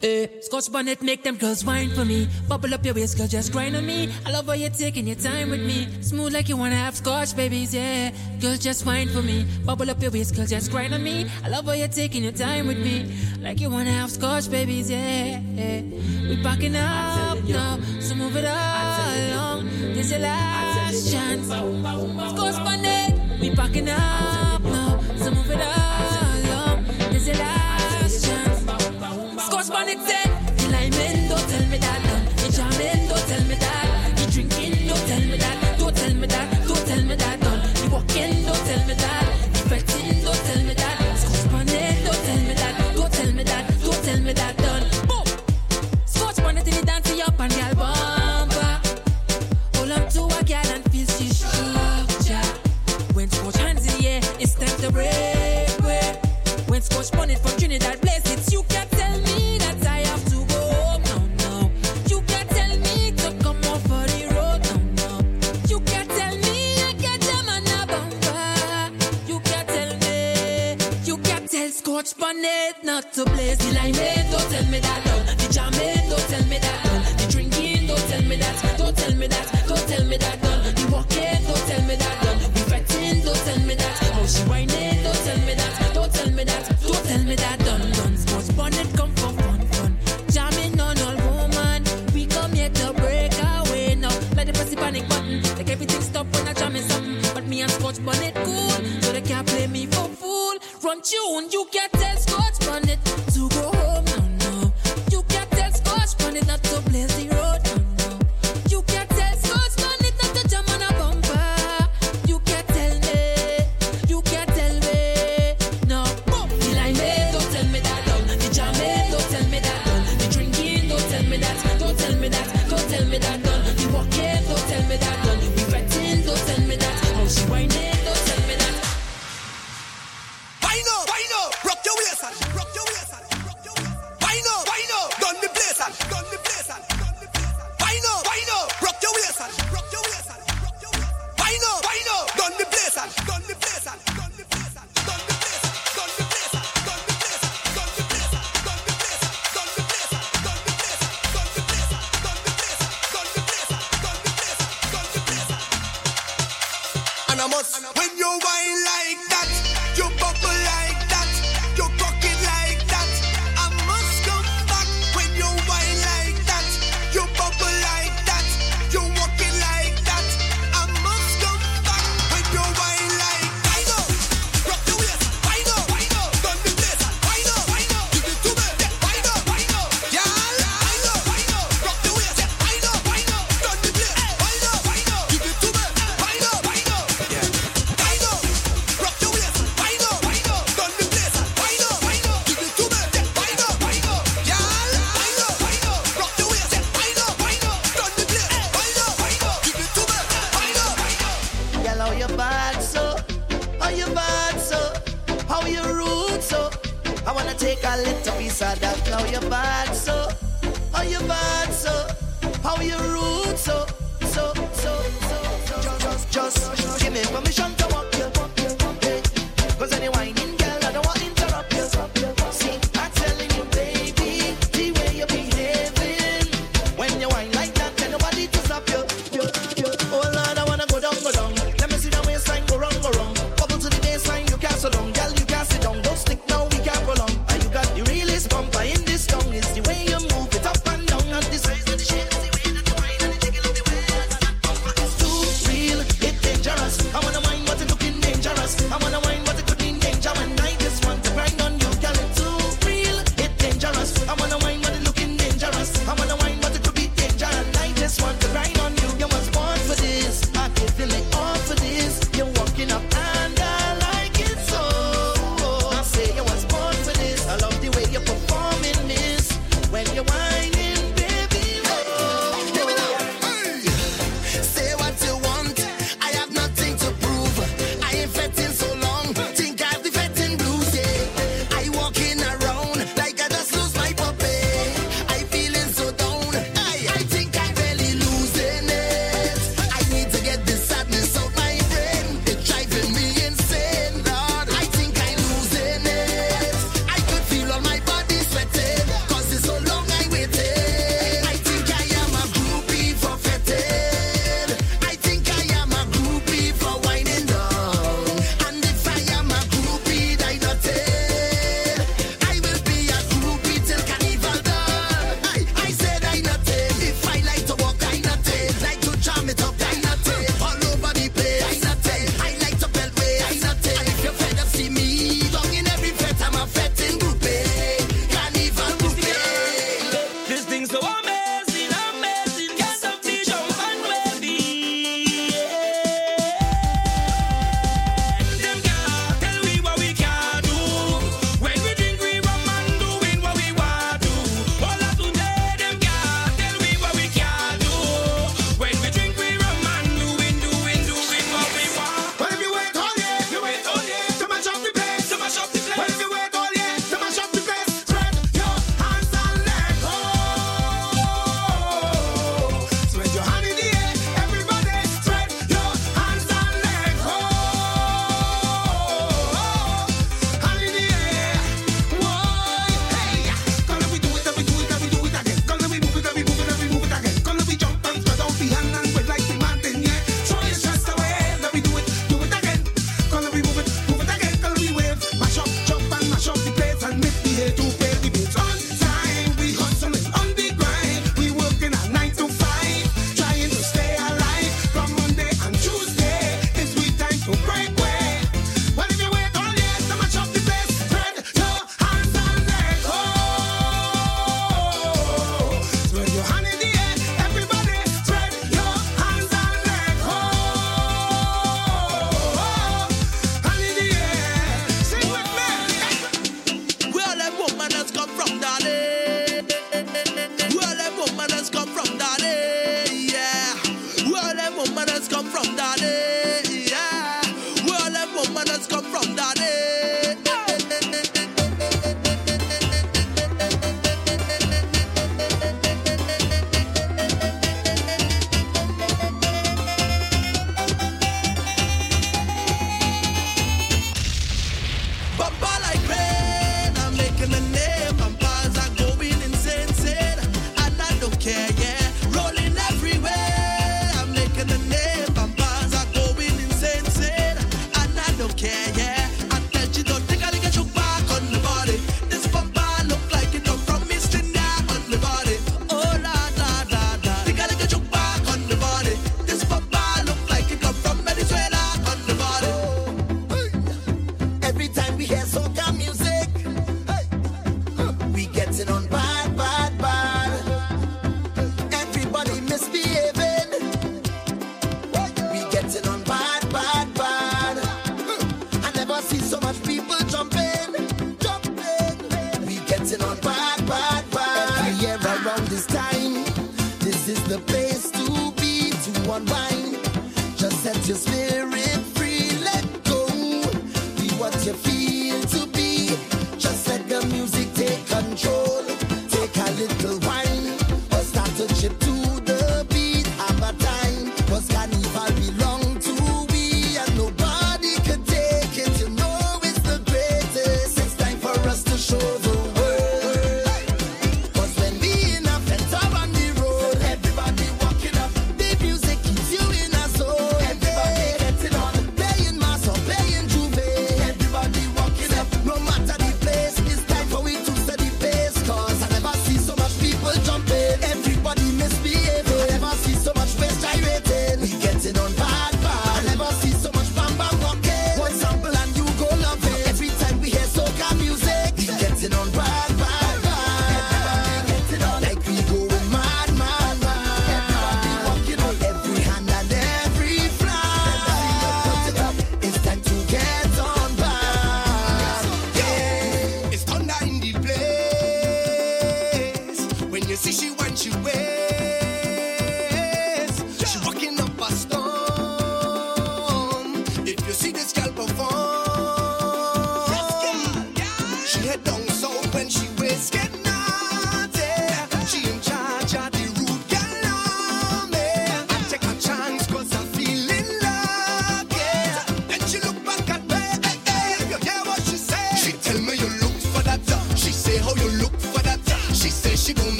Hey, Scotch bonnet make them girls wine for me. Bubble up your waist, girl, just grind on me. I love how you're taking your time with me. Smooth like you wanna have Scotch, babies, yeah. Girl, just wine for me. Bubble up your waist, girl, just grind on me. I love how you're taking your time with me. Like you wanna have Scotch, babies, yeah. yeah. We packing up now, so move it all along. This is your last chance. Scotch bonnet, eh. we packing up now, so move it all. Cause man it say, the lineman don't tell me that. The jamming don't tell me that. The drinking don't tell me that. Don't tell me that. Don't tell me that. Don't. The walking don't tell me that. The fretting don't tell me that. Scotch bonnet don't tell me that. Don't tell me that. Don't tell me that. Done. Boom. Scotch bonnet in the dance up and gal bumper. Hold up to a gal and feel she structure. When scotch hands in the air, it's time to break away. When scotch bonnet from Trinidad, blaze it, you can't. touch bonnet, not to blaze. The limeade, don't tell me that. The jamming, don't tell me that. The drinking, don't tell me that. Don't tell me that. Don't tell me that. The walking, don't tell me that. No. The fretting, don't tell me that. How she whining, don't tell me that. Don't tell me that. Don't tell me that. Done, done. Sports on come for fun, fun. Jamming on all woman. We come here to break away now. Like the press the button. Like everything stop when I jamming something. But me and sports on cool, so they can't play me for fool. Run tune, you get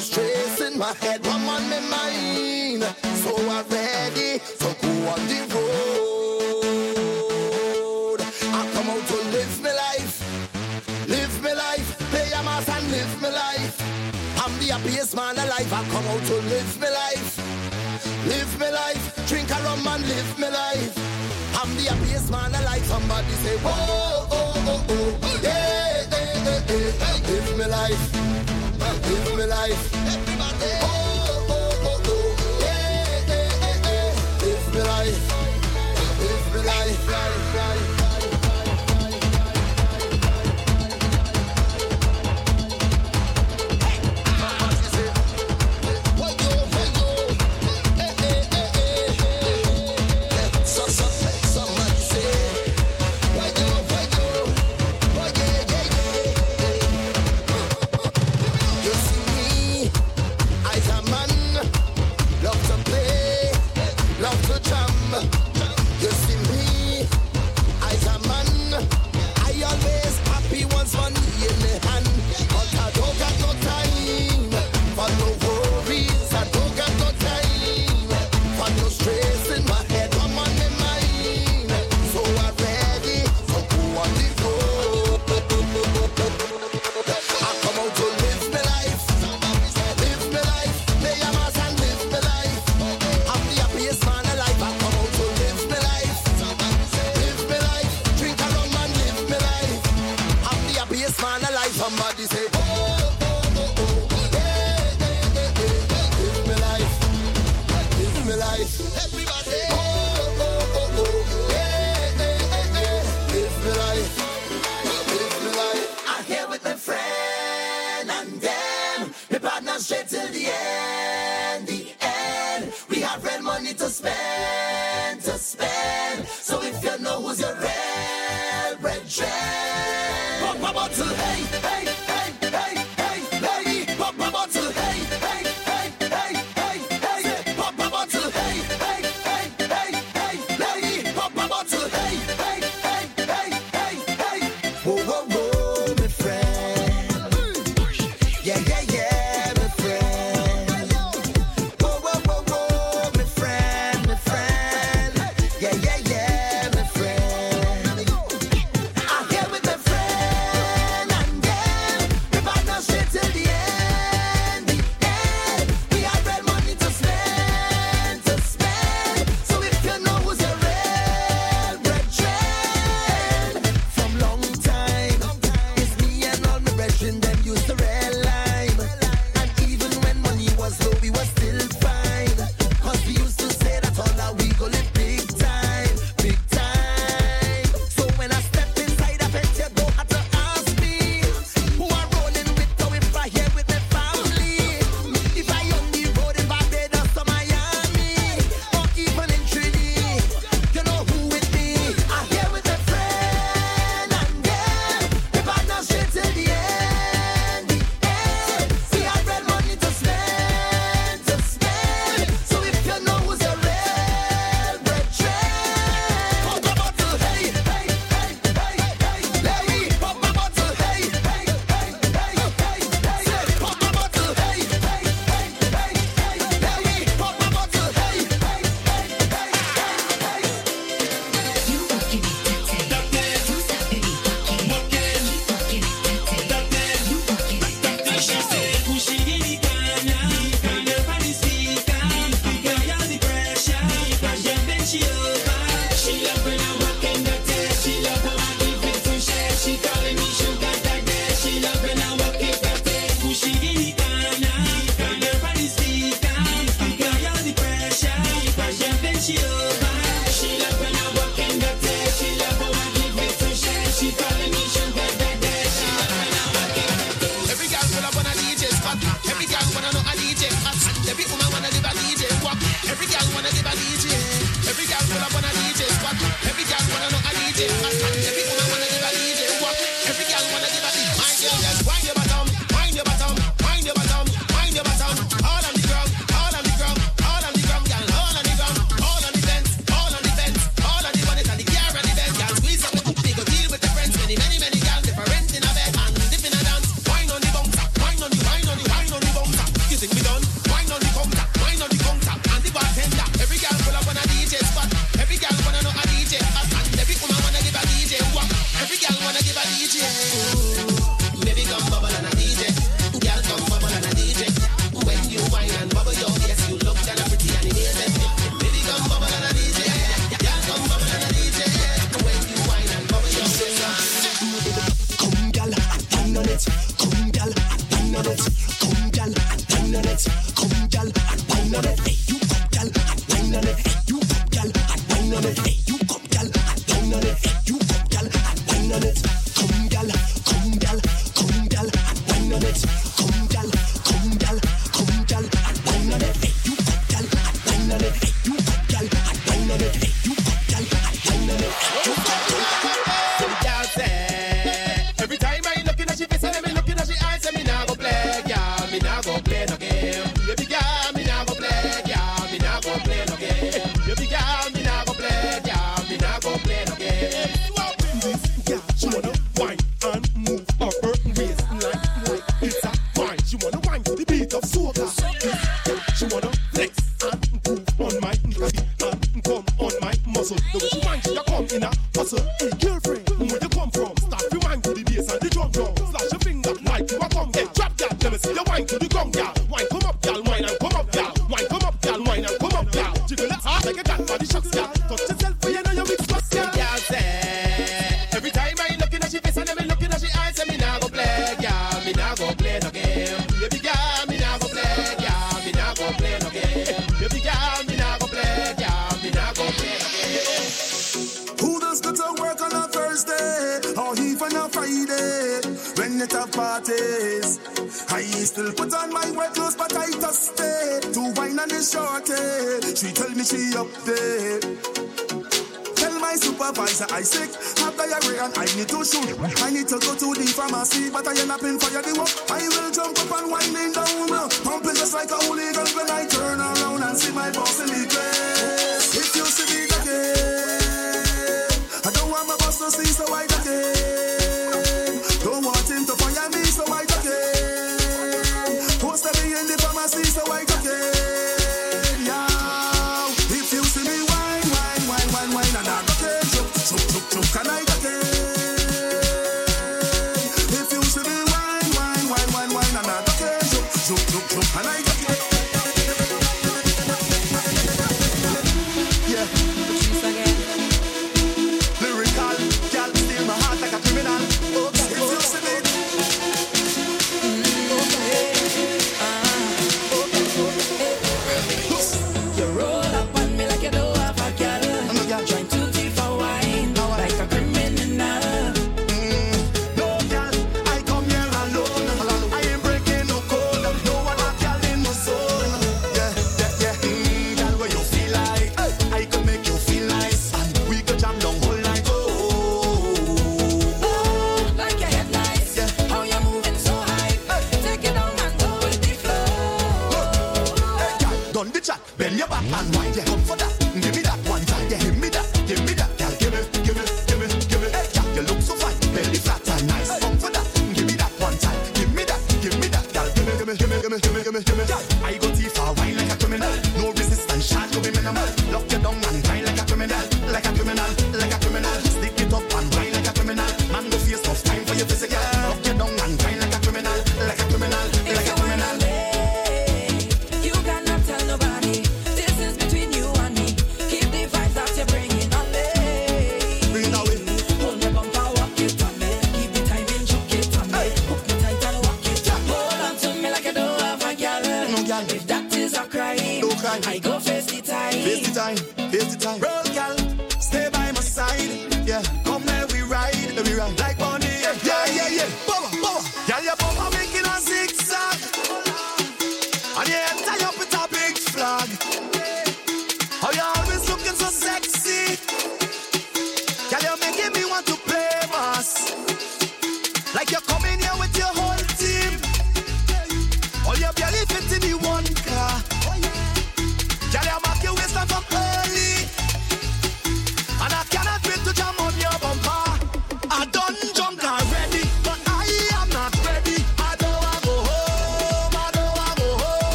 stress in my head, on my. So I'm ready to go on the road. I come out to live my life, live my life, a and live my life. I'm the happiest man alive. I come out to live my life, live my life, drink a rum and live my life. I'm the happiest man alive. Somebody say, whoa, oh, oh, oh, oh yeah, yeah, yeah, live my life life. shorty. She tell me she up there. Tell my supervisor I sick, have diarrhea and I need to shoot. I need to go to the pharmacy, but I end up in fire the work. I will jump up and wind down, pumping just like a hooligan when I turn around and see my boss in the grave. かない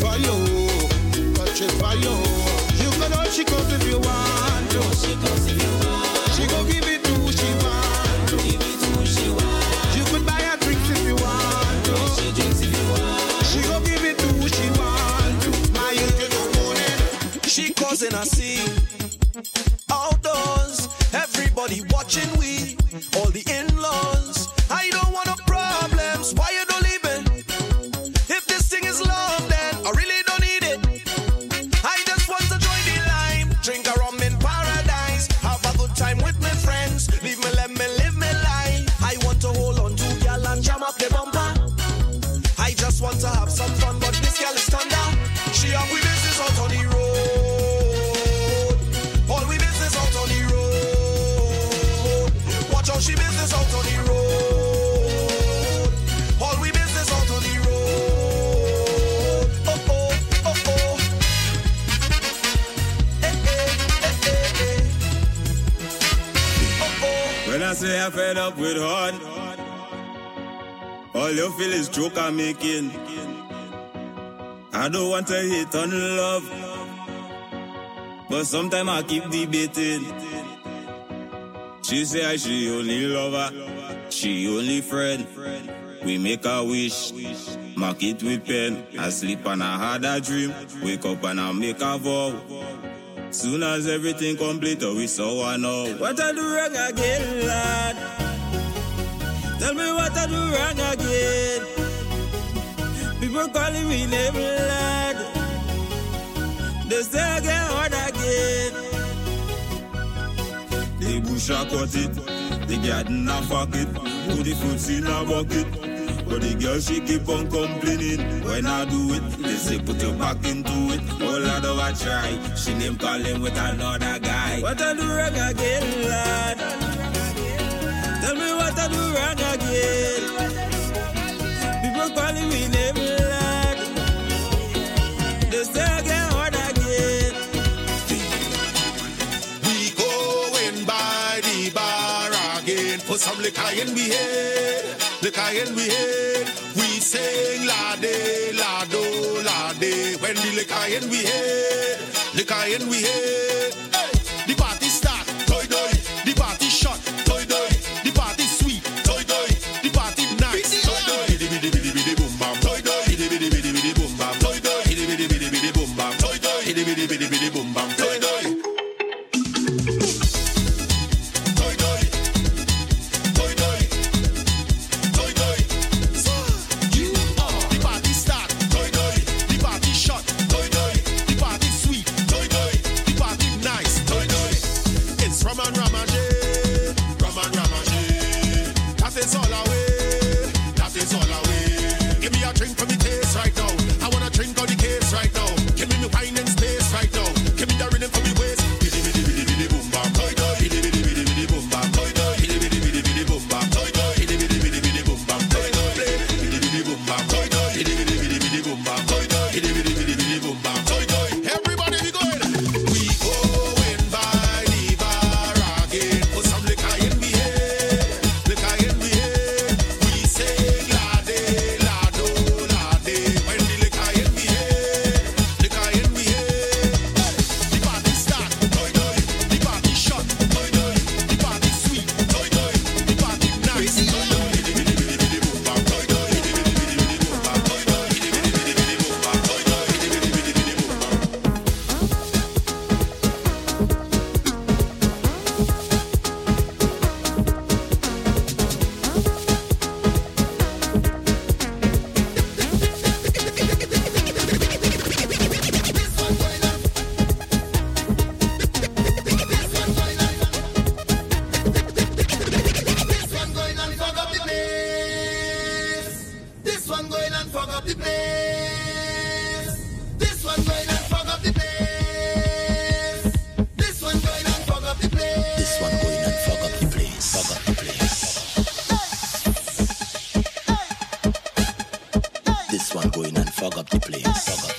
Oh. touch it for oh. you. Touch for you. You can all she goes if you want to. She if you want. She go give it to who she want to. Give it to who she want. You could buy her drinks if you want to. She drinks if you want. She go give it to who she want to. My youth, don't own it. She causing a scene joke I'm making. I don't want to hate on love, but sometimes I keep debating. She say I she only lover, she only friend. We make a wish, mark it with pen. I sleep and I had a dream, wake up and I make a vow. Soon as everything complete, oh, we saw one now. What I do wrong again, lad? Tell me what I do wrong again. People calling me name, lad. They say I get hard again. The bush a cut it, the garden a fuck it, put the fruits in a bucket. But the girl she keep on complaining when I do it. They say put your back into it. Oh lad, oh I try. She name calling with another guy. What I do wrong again, lad? Tell me what I do wrong again. Calling get hard again. We going by the bar again. Put some liquor in we head, liquor in we head. We sing la de, la do, la de. When the liquor in we head, liquor in we head. going and fog up the place. Fog up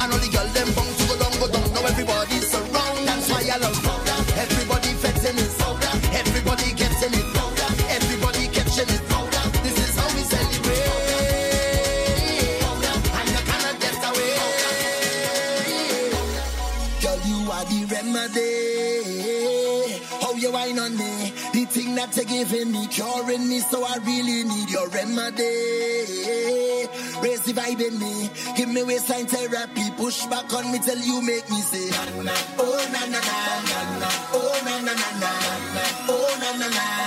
And all the girl them bound to go down, go down. Now everybody's around. That's why I love powder. Everybody flexing it. Everybody getting it. Everybody catching it. This is how we celebrate. And you cannot get away. Girl, you are the remedy. How you whine on me? The thing that you're giving me, curing me, so I really need your remedy. Raise the vibe in me. Give me waistline therapy. Push back on me till you make me say, Oh na na na, oh na na na, oh na na na.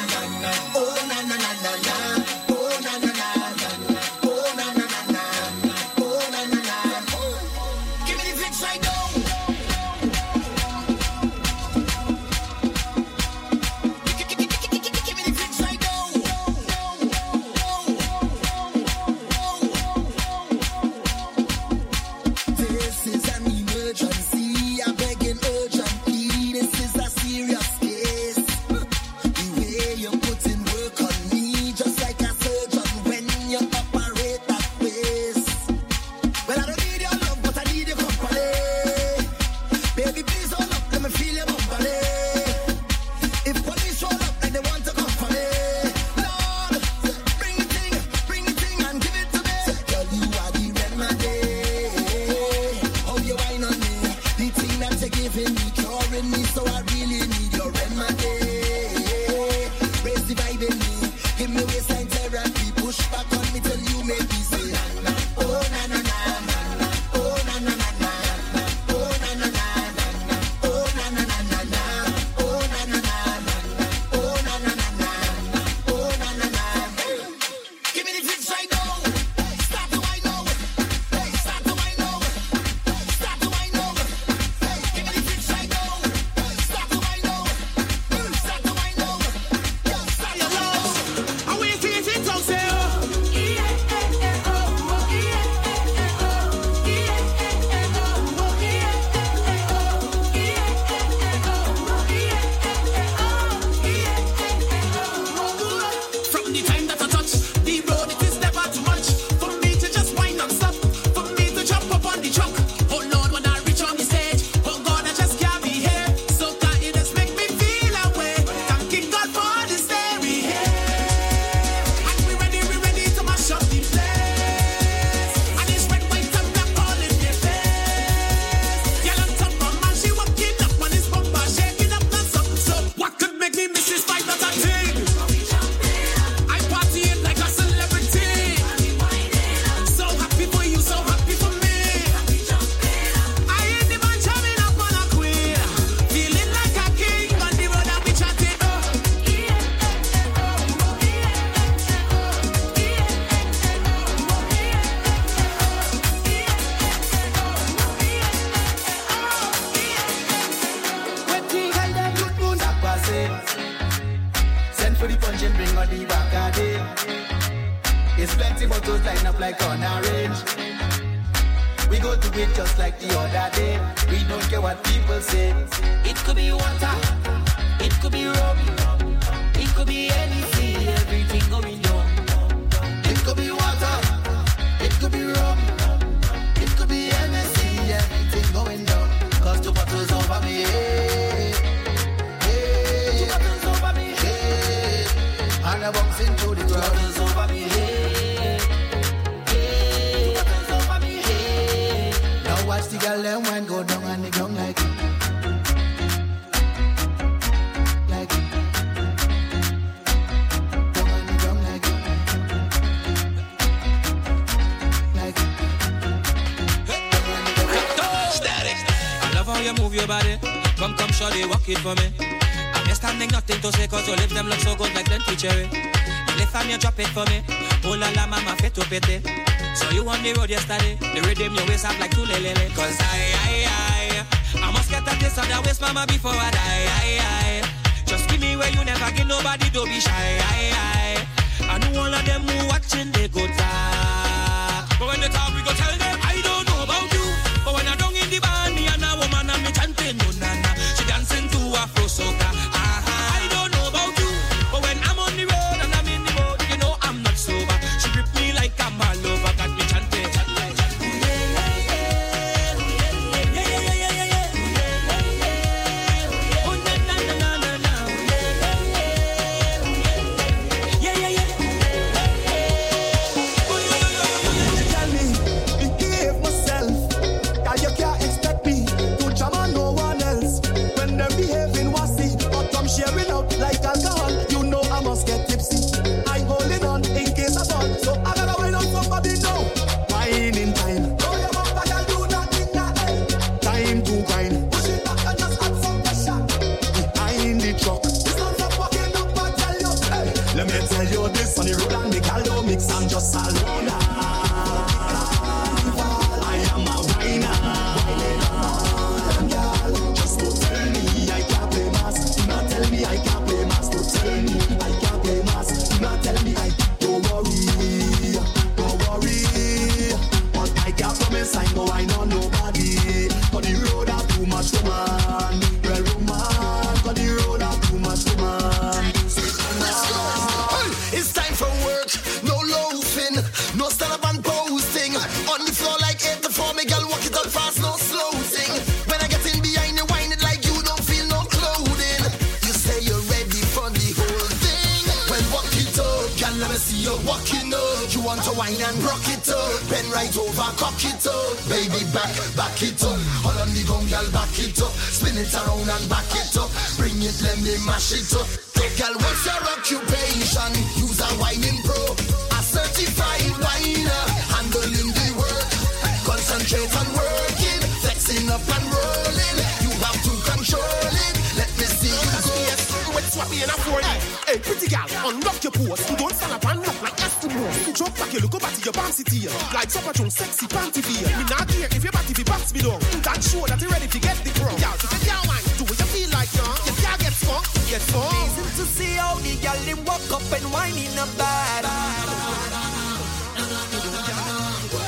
and wine in a bad.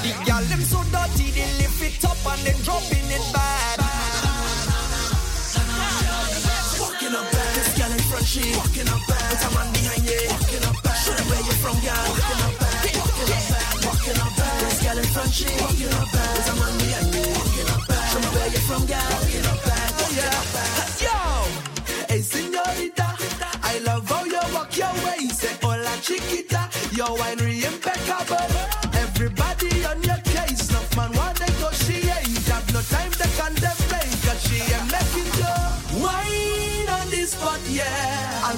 The gal them so dirty, they lift it up and they in it bad. Walking up bad, this gal in front she walking up bad. But I'm on behind you, walking up bad. Show them where you from, gal. Walking up bad, walking up bad, walking up bad. This gal in front she walking up bad.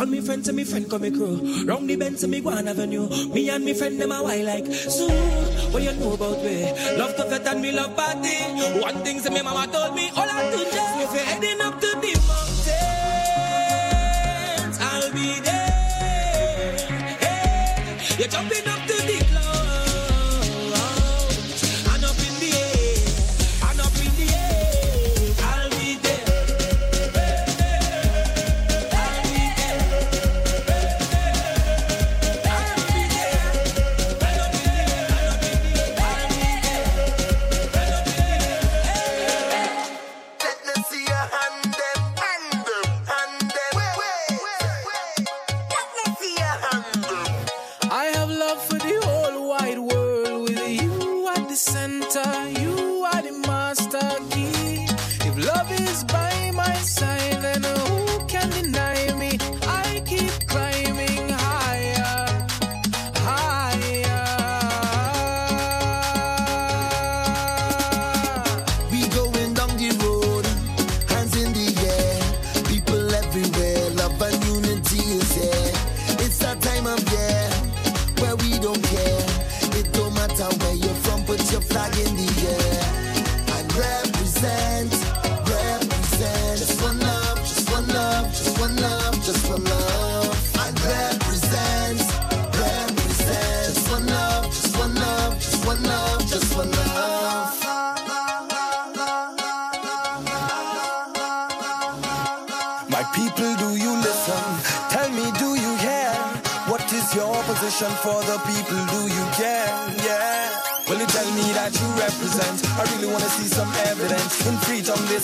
Call me friend, say me friend, call me crew. Round the bend, say me go avenue. Me and me friend, them a wild like. So, what you know about me? Love tougher than me love party. One thing say me mama told me, all I do just if you're heading up to the mountains, I'll be there. Hey, you're jumping.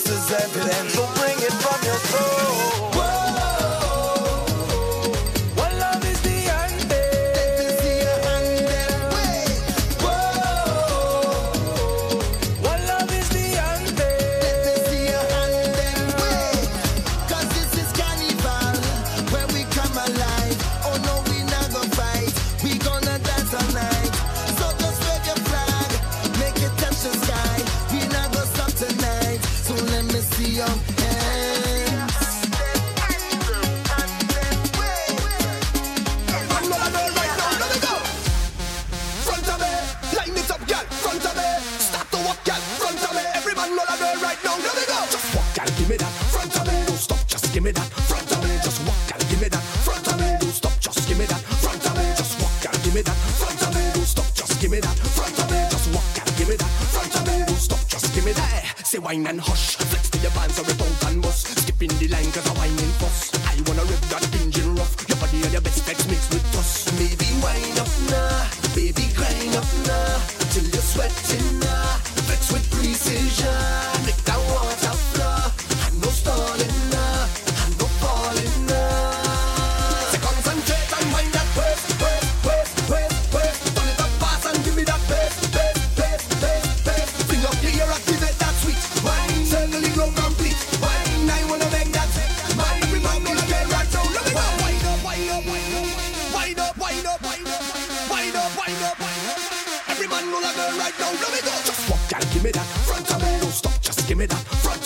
is everything. give me that. Front of me, don't stop, just give me that. Front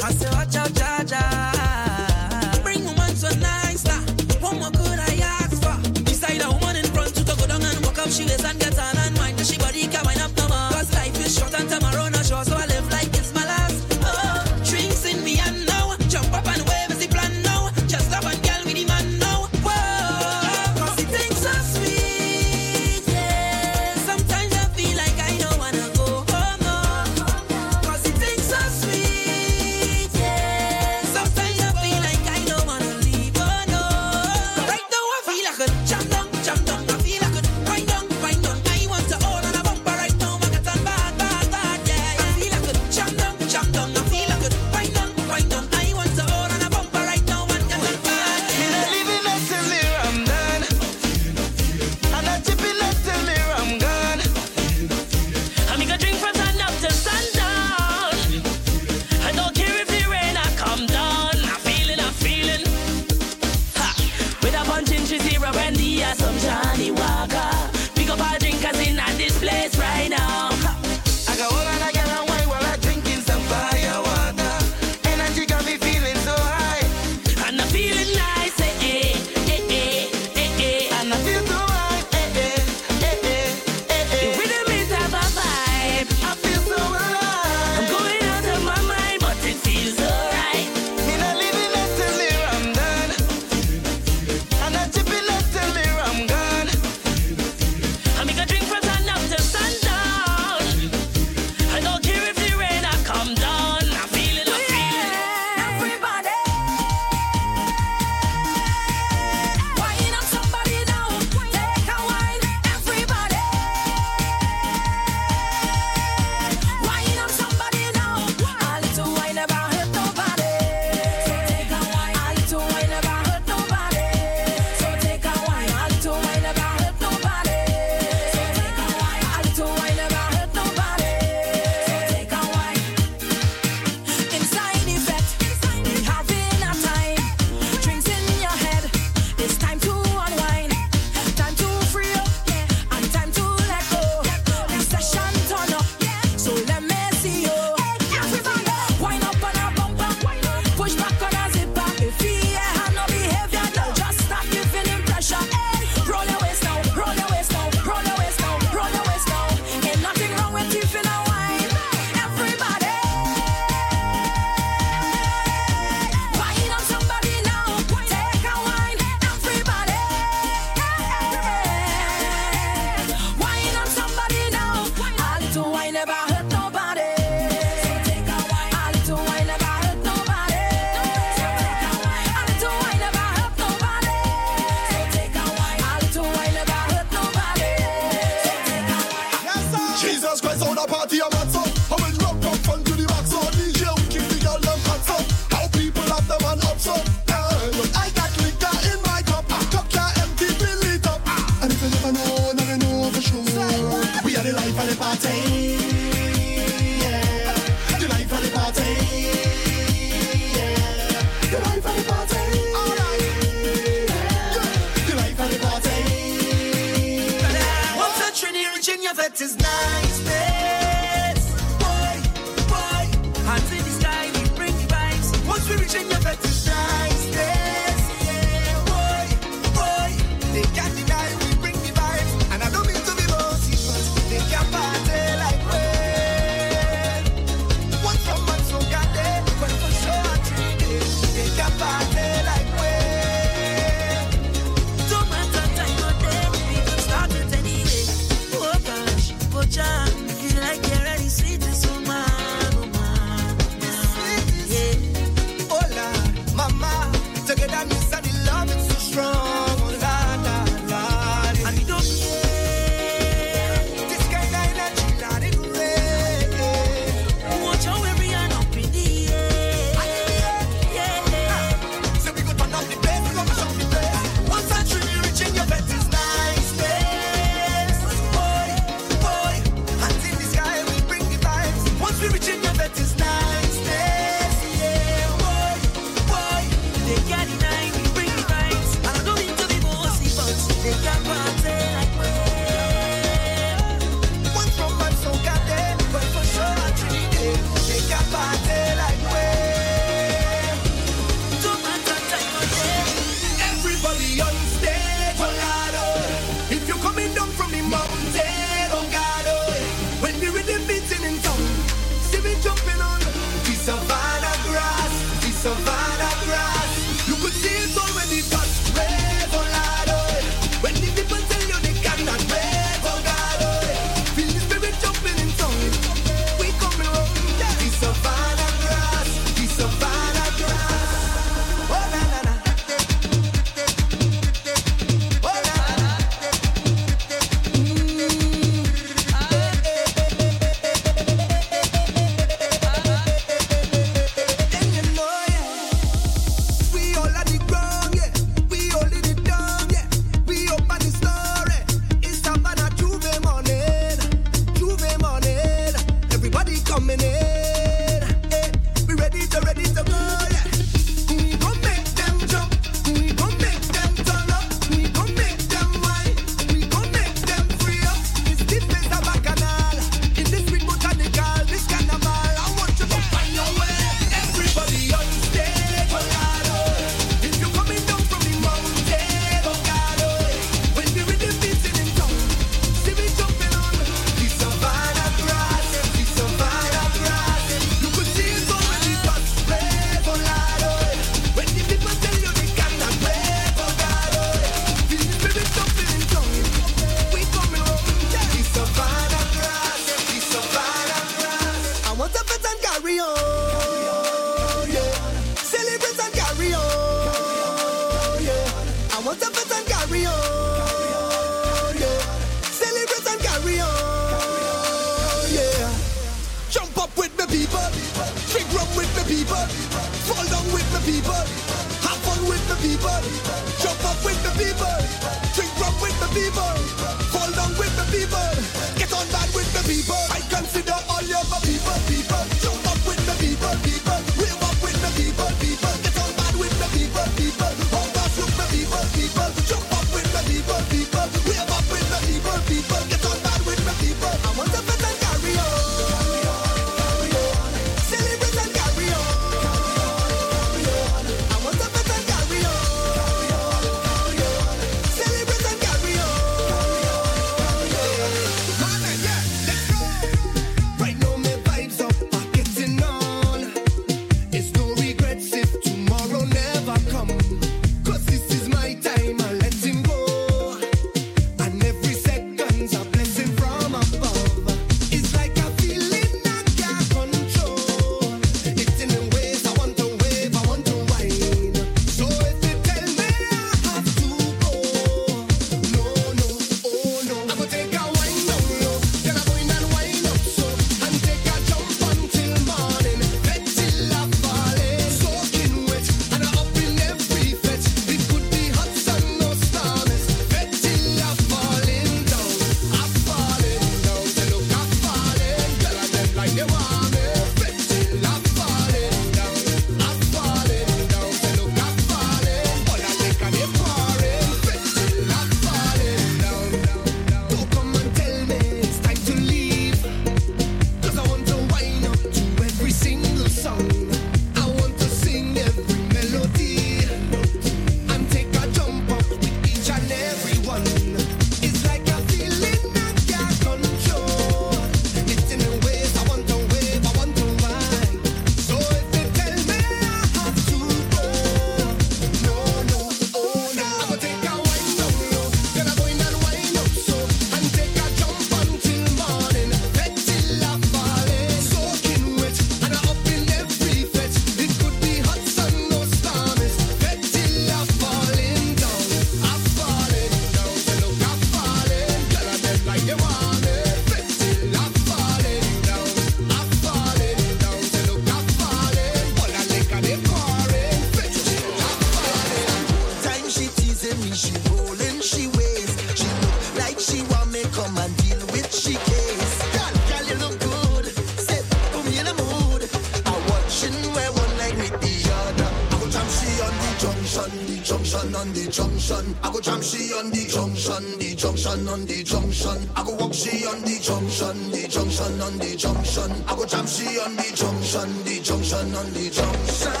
junction, the junction, on the junction. I go jump. she on the junction, the junction, on the junction. I go walk she on the junction, the junction, on the junction. I go jump. she on the junction, the junction, on the junction.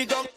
The gong,